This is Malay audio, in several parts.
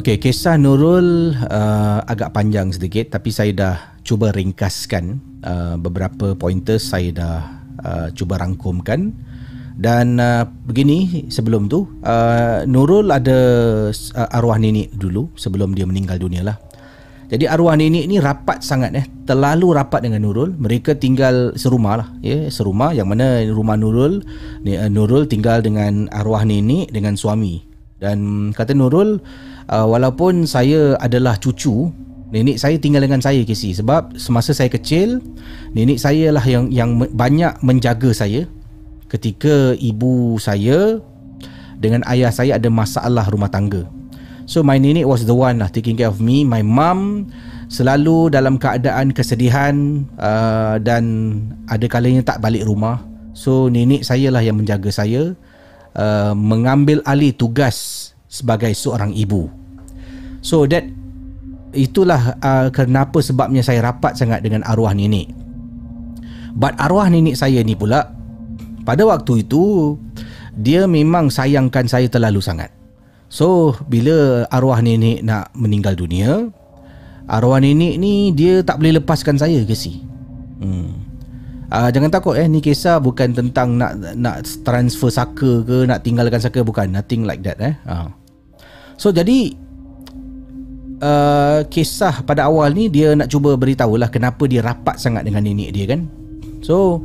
Okey, kisah Nurul uh, agak panjang sedikit tapi saya dah cuba ringkaskan uh, beberapa pointers saya dah uh, cuba rangkumkan dan uh, begini sebelum tu uh, Nurul ada uh, arwah nenek dulu sebelum dia meninggal dunia lah. Jadi arwah nenek ni rapat sangat eh, terlalu rapat dengan Nurul. Mereka tinggal serumah lah, ya, serumah yang mana rumah Nurul uh, Nurul tinggal dengan arwah nenek dengan suami. Dan kata Nurul uh, walaupun saya adalah cucu nenek saya tinggal dengan saya Casey sebab semasa saya kecil nenek saya lah yang yang banyak menjaga saya. Ketika ibu saya dengan ayah saya ada masalah rumah tangga. So my nenek was the one lah taking care of me. My mum selalu dalam keadaan kesedihan uh, dan ada kalanya tak balik rumah. So nenek saya lah yang menjaga saya uh, mengambil alih tugas sebagai seorang ibu So that itulah uh, kenapa sebabnya saya rapat sangat dengan arwah nenek. But arwah nenek saya ni pula pada waktu itu dia memang sayangkan saya terlalu sangat. So bila arwah nenek nak meninggal dunia, arwah nenek ni dia tak boleh lepaskan saya ke si. Hmm. Uh, jangan takut eh ni kisah bukan tentang nak nak transfer saka ke nak tinggalkan saka bukan nothing like that eh. Uh. So jadi uh, kisah pada awal ni dia nak cuba beritahu lah kenapa dia rapat sangat dengan nenek dia kan. So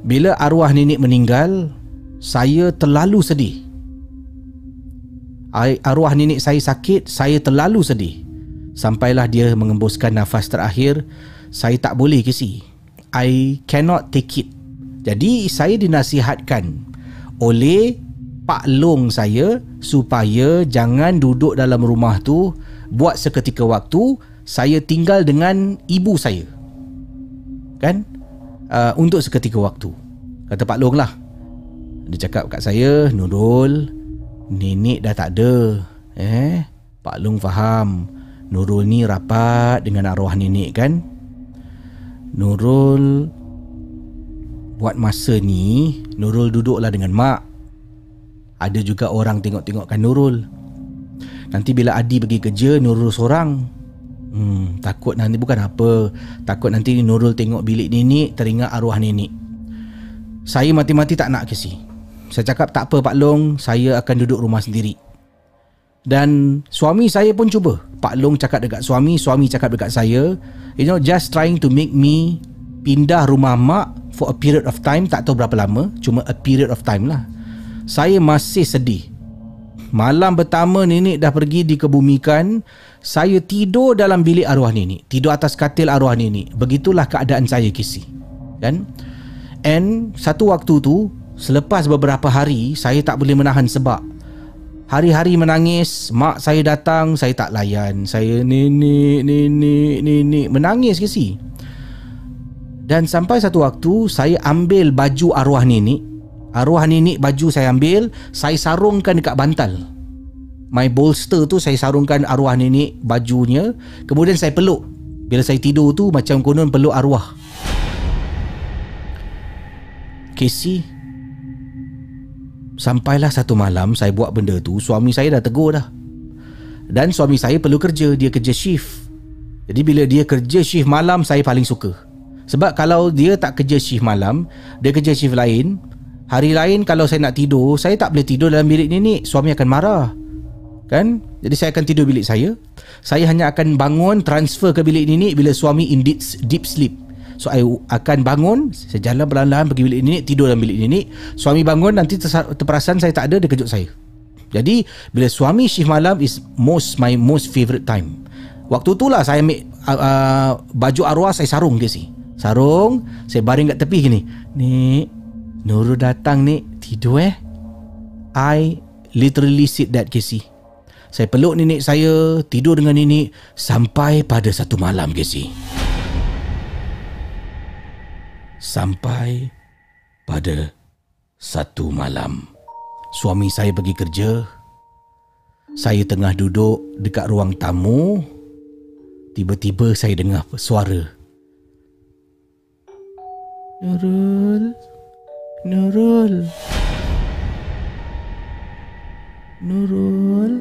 bila arwah nenek meninggal, saya terlalu sedih. Arwah nenek saya sakit, saya terlalu sedih. Sampailah dia mengembuskan nafas terakhir, saya tak boleh kisi. I cannot take it. Jadi saya dinasihatkan oleh Pak Long saya supaya jangan duduk dalam rumah tu buat seketika waktu saya tinggal dengan ibu saya. Kan? Uh, untuk seketika waktu. Kata Pak Long lah. Dia cakap kat saya Nurul nenek dah tak ada. Eh Pak Long faham. Nurul ni rapat dengan arwah nenek kan? Nurul buat masa ni Nurul duduklah dengan mak ada juga orang tengok-tengokkan Nurul. Nanti bila Adi pergi kerja Nurul seorang. Hmm, Takut nanti bukan apa Takut nanti Nurul tengok bilik nenek Teringat arwah nenek. Saya mati-mati tak nak kesi Saya cakap tak apa Pak Long Saya akan duduk rumah sendiri. Dan suami saya pun cuba. Pak Long cakap dekat suami Suami cakap dekat saya You know just trying to make me Pindah rumah mak For a period of time Tak tahu berapa lama Cuma a period of time lah Saya masih sedih. Malam pertama nenek dah pergi dikebumikan Saya tidur dalam bilik arwah nenek Tidur atas katil arwah nenek. Begitulah keadaan saya kisi Kan? And satu waktu tu Selepas beberapa hari Saya tak boleh menahan sebab. Hari-hari menangis Mak saya datang Saya tak layan. Saya nenek, nenek, nenek. Menangis ke si Dan sampai satu waktu saya ambil baju arwah nenek. Arwah nenek baju saya ambil, saya sarungkan dekat bantal. My bolster tu saya sarungkan arwah nenek bajunya, kemudian saya peluk. Bila saya tidur tu macam konon peluk arwah. Casey Sampailah satu malam saya buat benda tu Suami saya dah tegur dah Dan suami saya perlu kerja Dia kerja shift Jadi bila dia kerja shift malam Saya paling suka Sebab kalau dia tak kerja shift malam Dia kerja shift lain Hari lain kalau saya nak tidur Saya tak boleh tidur dalam bilik nenek. Suami akan marah. Kan? Jadi saya akan tidur bilik saya. Saya hanya akan bangun Transfer ke bilik nenek Bila suami in deep, deep sleep. So I akan bangun Saya jalan perlahan-lahan pergi bilik nenek Tidur dalam bilik nenek. Suami bangun nanti terperasan saya tak ada Dia kejut saya. Jadi bila suami shift malam Is most my most favourite time. Waktu tu lah saya ambil uh, uh, Baju arwah saya sarung ke si Sarung Saya baring kat tepi gini. Nek Nurul datang nek Tidur eh? I literally sit that Casey Saya peluk nenek saya Tidur dengan nenek Sampai pada satu malam Casey Sampai pada satu malam. Suami saya pergi kerja. Saya tengah duduk dekat ruang tamu. Tiba-tiba saya dengar suara. Nurul Nurul. Nurul.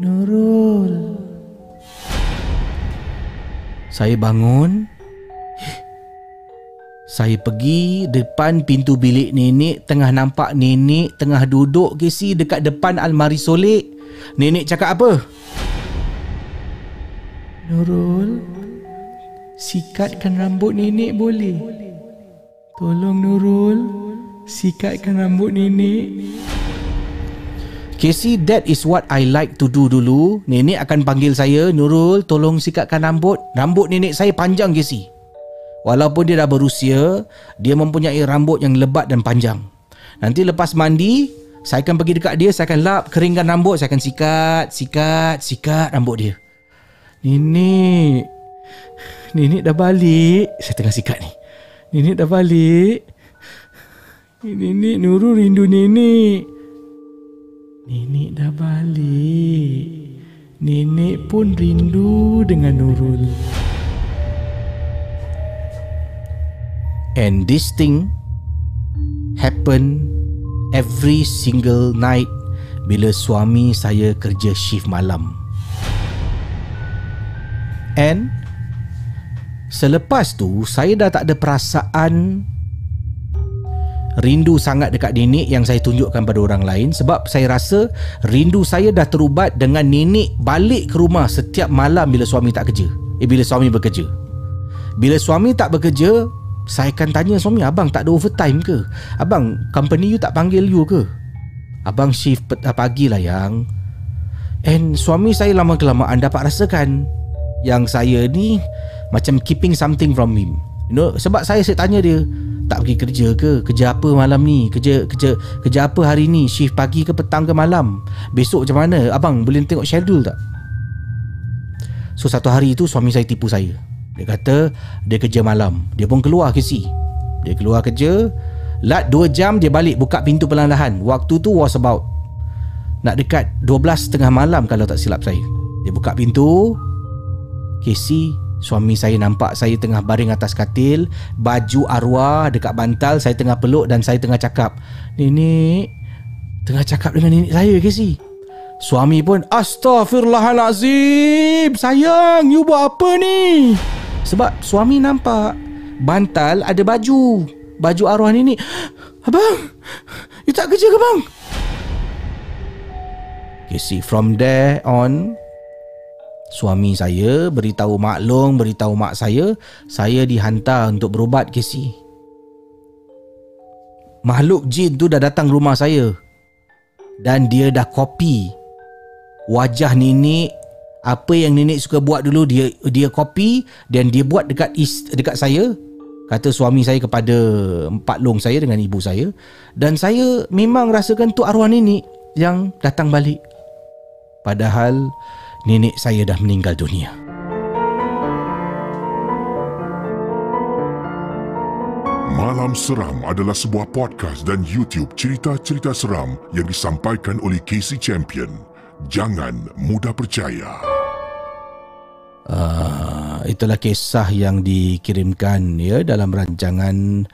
Nurul. Saya bangun. Saya pergi depan pintu bilik nenek Tengah nampak nenek tengah duduk Casey dekat depan almari solik. Nenek cakap apa? Nurul Sikatkan rambut nenek boleh? Tolong Nurul Sikatkan rambut nenek Casey that is what I like to do dulu Nenek akan panggil saya Nurul tolong sikatkan rambut Rambut nenek saya panjang Casey Walaupun dia dah berusia, dia mempunyai rambut yang lebat dan panjang. Nanti lepas mandi, saya akan pergi dekat dia, saya akan lap, keringkan rambut, saya akan sikat, sikat, sikat rambut dia. Nenek, nenek dah balik. Saya tengah sikat ni. Nenek dah balik. Nenek Nurul rindu nenek. Nenek dah balik. Nenek pun rindu dengan Nurul. And this thing happen every single night bila suami saya kerja shift malam. And selepas tu saya dah tak ada perasaan rindu sangat dekat nenek yang saya tunjukkan pada orang lain sebab saya rasa rindu saya dah terubat dengan nenek balik ke rumah setiap malam bila suami tak kerja. Eh bila suami bekerja. Bila suami tak bekerja, saya akan tanya suami Abang tak ada overtime ke Abang company you tak panggil you ke Abang shift pagi lah yang And suami saya lama kelamaan dapat rasakan Yang saya ni Macam keeping something from him You know Sebab saya saya tanya dia Tak pergi kerja ke Kerja apa malam ni Kerja kerja kerja apa hari ni Shift pagi ke petang ke malam Besok macam mana Abang boleh tengok schedule tak So satu hari tu suami saya tipu saya dia kata dia kerja malam. Dia pun keluar ke si. Dia keluar kerja. Lat 2 jam dia balik buka pintu perlahan-lahan. Waktu tu was about nak dekat 12 tengah malam kalau tak silap saya. Dia buka pintu. Casey, suami saya nampak saya tengah baring atas katil, baju arwah dekat bantal, saya tengah peluk dan saya tengah cakap, "Nenek, tengah cakap dengan nenek saya, Casey." Suami pun Astaghfirullahalazim Sayang You buat apa ni sebab suami nampak bantal ada baju. Baju arwah nenek. Abang, you tak kerja ke bang? You see, from there on, suami saya beritahu mak long, beritahu mak saya, saya dihantar untuk berubat, Casey. Makhluk jin tu dah datang rumah saya. Dan dia dah copy wajah nenek apa yang nenek suka buat dulu dia dia copy dan dia buat dekat is, dekat saya kata suami saya kepada empat long saya dengan ibu saya dan saya memang rasakan tu arwah nenek yang datang balik padahal nenek saya dah meninggal dunia Malam Seram adalah sebuah podcast dan YouTube cerita-cerita seram yang disampaikan oleh Casey Champion. Jangan mudah percaya. Uh, itulah kisah yang dikirimkan ya dalam rancangan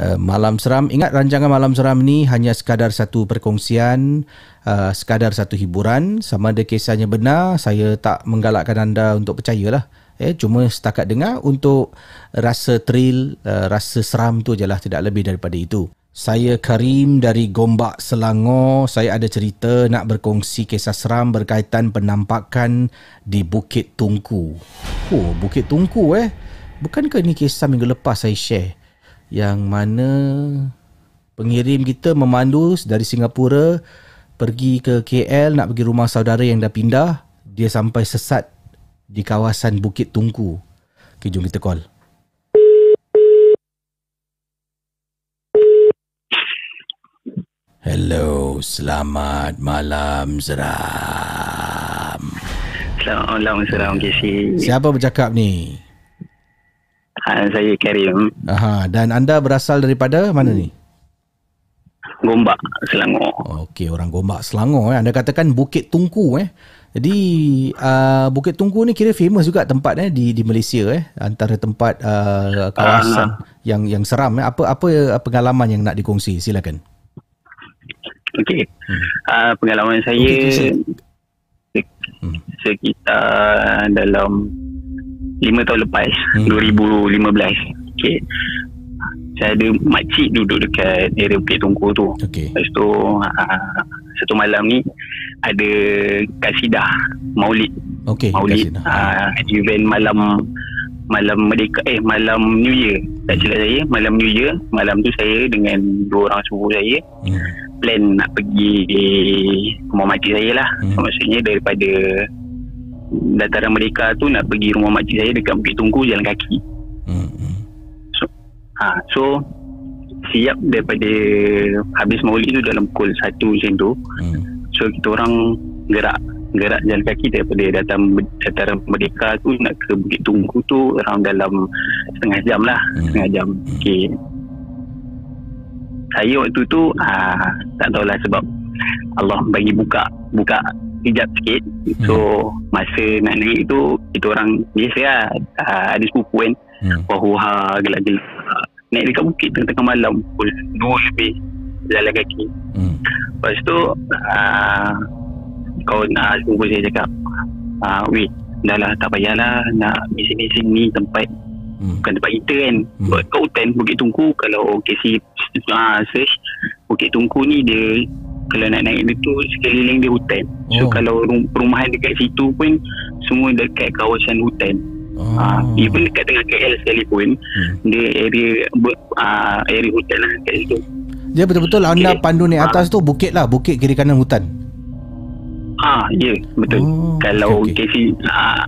uh, Malam Seram. Ingat rancangan Malam Seram ni hanya sekadar satu perkongsian, uh, sekadar satu hiburan. Sama ada kisahnya benar, saya tak menggalakkan anda untuk percayalah. Eh, cuma setakat dengar untuk rasa thrill, uh, rasa seram tu je lah. Tidak lebih daripada itu. Saya Karim dari Gombak Selangor. Saya ada cerita nak berkongsi kisah seram berkaitan penampakan di Bukit Tungku. Oh, Bukit Tungku eh. Bukankah ini kisah minggu lepas saya share? Yang mana pengirim kita memandu dari Singapura pergi ke KL nak pergi rumah saudara yang dah pindah. Dia sampai sesat di kawasan Bukit Tungku. Okay, jom kita call. Hello, selamat malam seram. Selamat malam, Salam KC. Siapa bercakap ni? Saya Karim, Aha, dan anda berasal daripada mana ni? Gombak, Selangor. Okey, orang Gombak Selangor eh. Anda katakan Bukit Tungku eh. Jadi uh, Bukit Tungku ni kira famous juga tempat eh di di Malaysia eh antara tempat uh, kawasan yang yang seram eh. Apa apa pengalaman yang nak dikongsi? Silakan. Okey. Uh, pengalaman saya sek- Hmm. sekitar dalam 5 tahun lepas, Hmm. 2015. Okey. Saya ada makcik duduk dekat area Bukit Tungku tu. Okey. Lepas tu uh, satu malam ni ada kasidah Maulid Okey, Maulid uh, event malam malam merdeka eh malam New Year tak silap saya malam New Year malam tu saya dengan dua orang sepupu saya Hmm. plan nak pergi rumah makcik saya lah hmm. maksudnya daripada dataran merdeka tu nak pergi rumah makcik saya dekat Bukit Tungku jalan kaki Hmm. hmm. ha, so siap daripada habis maulid tu dalam pukul 1 macam tu Hmm. So kita orang gerak gerak jalan kaki daripada datang dataran merdeka tu nak ke Bukit Tungku tu around dalam setengah jam lah Hmm. setengah jam okay. saya waktu tu ah, tak tahulah sebab Allah bagi buka buka hijab sikit so masa nak naik tu kita orang biasa lah ah, ada sepupu kan Hmm. Wahuha gelak-gelak naik dekat bukit tengah-tengah malam pukul 2 lebih jalan kaki Hmm. Lepas tu uh, Kawan uh, Sepupu saya cakap uh, Weh Dah lah tak payahlah Nak bising-bising ni tempat Hmm. Bukan tempat kita kan Hmm. hmm. Kat hutan Bukit Tungku Kalau KC uh, search Bukit Tungku ni dia Kalau nak naik dia tu Sekeliling dia hutan Oh. So kalau rum- perumahan dekat situ pun Semua dekat kawasan hutan Oh. uh, Even dekat tengah KL sekalipun Hmm. Dia area ber, uh, Area hutan lah kat situ Dia betul-betul anda Okey. pandu naik atas tu bukit lah, bukit kiri kanan hutan. Ah, ya, betul. Oh, kalau okey, okey. Casey ah,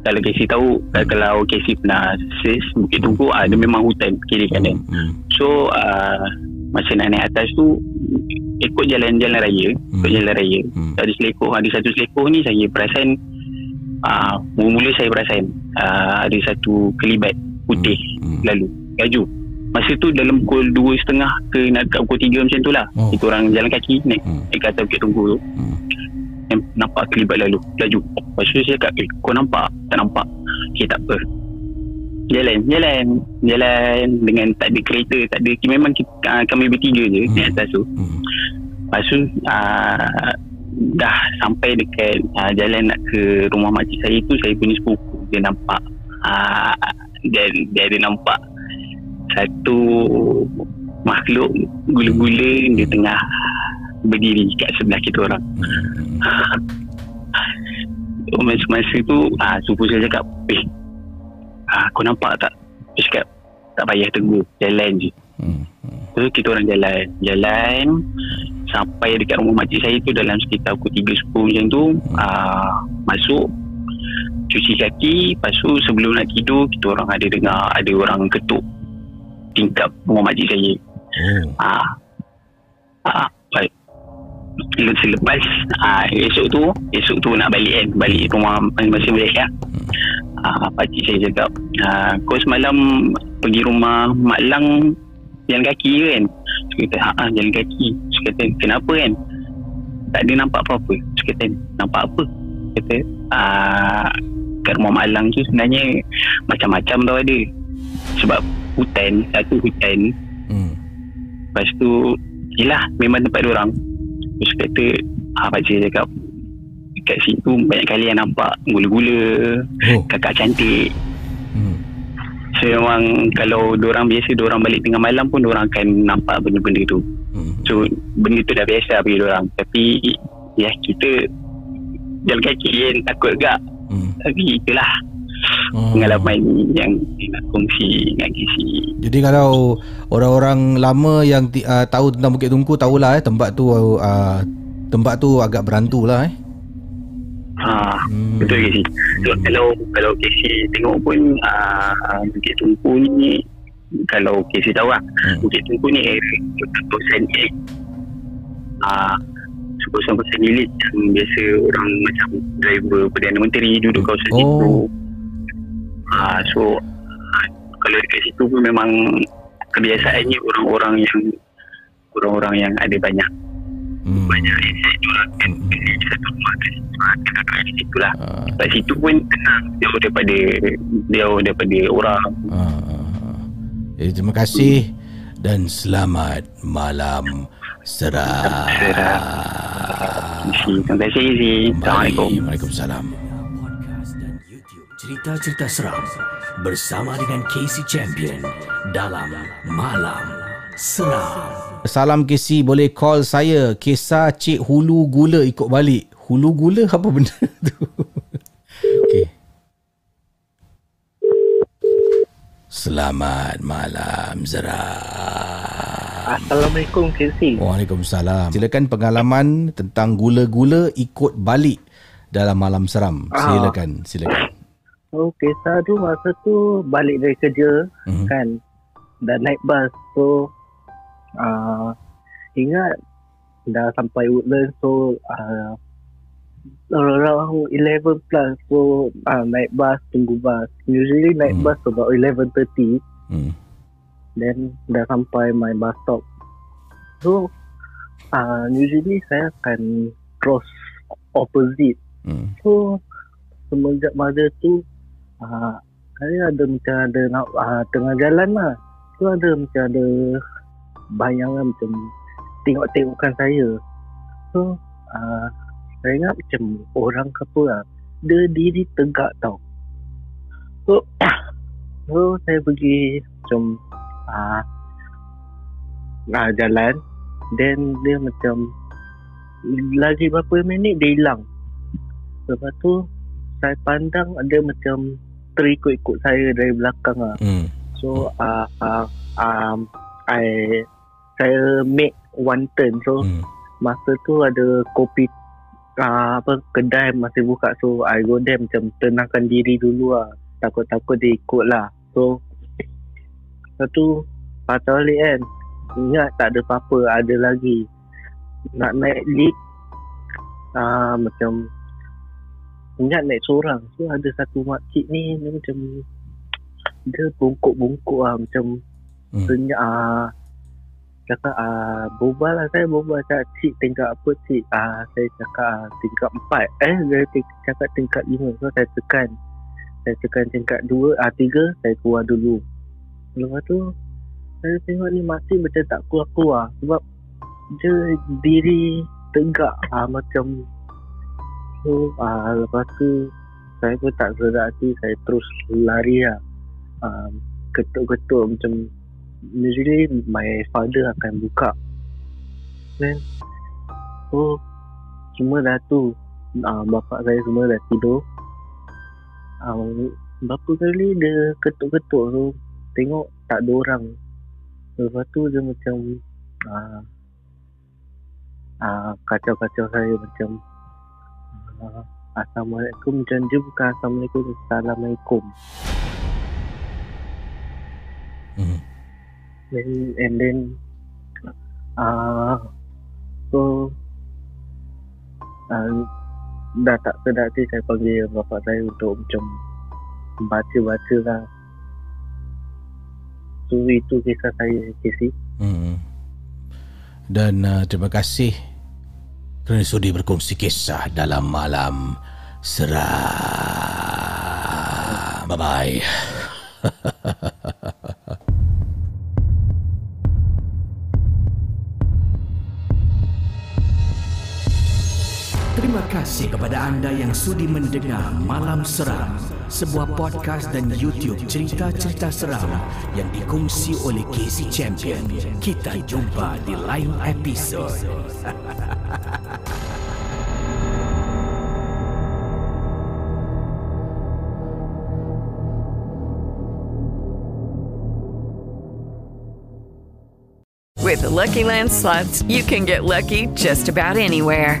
kalau Casey tahu hmm. kalau Casey pernah search Bukit Tungku ah, dia memang hutan kiri kanan. Hmm. hmm. So ah, masa nak naik atas tu ikut jalan-jalan raya, ikut Hmm. jalan raya. Hmm. Ada selekoh, ada satu selekoh ni saya perasan ah, mula-mula saya perasan ah, ada satu kelibat putih Hmm. lalu laju. Masa tu dalam pukul dua setengah ke nak dekat pukul tiga macam tu lah. Oh. Kita orang jalan kaki naik, Hmm. naik ke atas Bukit Tungku tu. Hmm. nampak kelibat lalu laju lepas tu saya cakap eh kau nampak tak nampak okay tak apa jalan jalan jalan dengan tak ada kereta tak ada memang kita, uh, kami bertiga je Hmm. hmm. naik atas tu Hmm. lepas tu uh, dah sampai dekat uh, jalan nak ke rumah makcik saya tu saya punya sepupu dia nampak uh, dia, dia ada nampak satu makhluk gula-gula dia tengah berdiri kat sebelah kita orang Hmm. Masa-masa tu ah, Supu saya cakap Eh Kau nampak tak Dia cakap Tak payah tegur Jalan je Hmm. So kita orang jalan Jalan Sampai dekat rumah makcik saya tu Dalam sekitar pukul 3 10 macam tu ah, Masuk Cuci kaki Lepas tu sebelum nak tidur Kita orang ada dengar Ada orang ketuk Tingkap rumah makcik saya Oh. Ah, ah, baik. Sel- Selepas ah, esok tu, esok tu nak balik kan, balik rumah masing-masing balik ya. Ah, pakcik saya cakap, ah, kau semalam pergi rumah Mak Lang jalan kaki kan. Saya kata ha ah, jalan kaki. Saya kata kenapa kan? Tak ada nampak apa-apa. Saya kata nampak apa? Saya kata ah, kat rumah Mak Alang tu sebenarnya macam-macam tau ada. Sebab hutan satu hutan. Hmm. lepas tu yelah memang tempat dia orang. Terus kata ah, pakcik cakap kat situ banyak kali yang nampak gula-gula Oh. kakak cantik Hmm. So memang kalau orang biasa orang balik tengah malam pun orang akan nampak benda-benda tu. Hmm. So benda tu dah biasa bagi orang. Tapi ya kita jalan kaki kan takut gak. Hmm. Tapi itulah Oh. pengalaman yang nak kongsi dengan KC. Jadi kalau orang-orang lama yang uh, tahu tentang Bukit Tungku tahulah eh tempat tu uh, tempat tu agak berantu lah eh. Ha, Hmm. betul KC. So kalau kalau KC tengok pun uh, Bukit Tungku ni kalau KC tahu lah Hmm. Bukit Tungku ni area kawasan elit ah kawasan-kawasan elit yang biasa orang macam driver Perdana Menteri duduk Hmm. kawasan Oh. situ ah so ah, kalau dekat situ pun memang kebiasaannya orang-orang yang orang-orang yang ada banyak Hmm. banyak aset orang kan Hmm. Satu rumah kat situ ah, kat situ lah Ah, kat situ pun tenang jauh daripada jauh daripada orang ah. Eh, terima kasih dan selamat malam seram. Terima kasih Izzy Assalamualaikum Waalaikumsalam. Podcast dan YouTube cerita-cerita seram bersama dengan Casey Champion dalam Malam Seram. Salam KC boleh call saya. Kisah Cik Hulu Gula ikut balik. Hulu Gula apa benda tu? Okay Selamat malam Zara Assalamualaikum KC. Waalaikumsalam. Silakan pengalaman tentang gula-gula ikut balik dalam malam seram. Ah. Silakan Silakan. So kisah tu masa tu balik dari kerja Mhm. kan? Dan naik bas so uh, ingat dah sampai Woodlands so uh, around 11 plus so uh, naik bas tunggu bas usually naik Hmm. bas about 11.30 hmm. then dah sampai my bus stop so uh, usually saya akan cross opposite Hmm. So semenjak masa tu uh, saya ada macam ada nak uh, tengah jalan lah. Tu ada macam ada bayangan macam tengok-tengokkan saya. So uh, saya ingat macam orang ke apa lah. Dia diri tegak tau. So so saya pergi macam uh, uh, jalan then dia macam lagi berapa minit dia hilang Lepas tu saya pandang ada macam terikut-ikut saya dari belakang lah. Hmm. So uh, uh, um, I saya make one turn. So Hmm. masa tu ada kopi uh, apa kedai masih buka. So I go there macam tenangkan diri dulu lah. Takut-takut dia ikut lah. So lepas tu patah balik kan. Ingat tak ada apa-apa. Ada lagi. Nak naik lift. Uh, macam ingat naik seorang so ada satu makcik ni dia macam dia bungkuk-bungkuk lah macam Hmm. senyap ah cakap ah bobal lah saya bobal cakap cik tingkat apa cik? Ah saya cakap ah, tingkat empat. Eh ting- cakap tingkat lima. So saya tekan. Saya tekan tingkat dua ah tiga saya keluar dulu. Lepas tu saya tengok ni makcik macam tak keluar-keluar. Sebab dia diri tegak. Ah macam So uh, lepas tu saya pun tak sedar hati. Saya terus lari lah. Um, ketuk-ketuk macam usually my father akan buka. Then so semua dah tu uh, bapak saya semua dah tidur. Um, berapa kali dia ketuk-ketuk tu tengok tak ada orang. Lepas tu dia macam uh, uh, kacau-kacau saya macam uh, Assalamualaikum macam dia bukan Assalamualaikum Assalamualaikum Hmm. Then, and then uh, so uh, dah tak sedar hati saya panggil bapak saya untuk macam baca-baca lah so itu kisah saya Casey Hmm. Dan uh, terima kasih kerana sudi berkongsi kisah dalam malam seram. Bye-bye. kasih kepada anda yang sudi mendengar Malam Seram, sebuah podcast dan YouTube cerita-cerita seram yang dikongsi oleh Casey Champion. Kita jumpa di lain episod. With the Lucky Land slots, you can get lucky just about anywhere.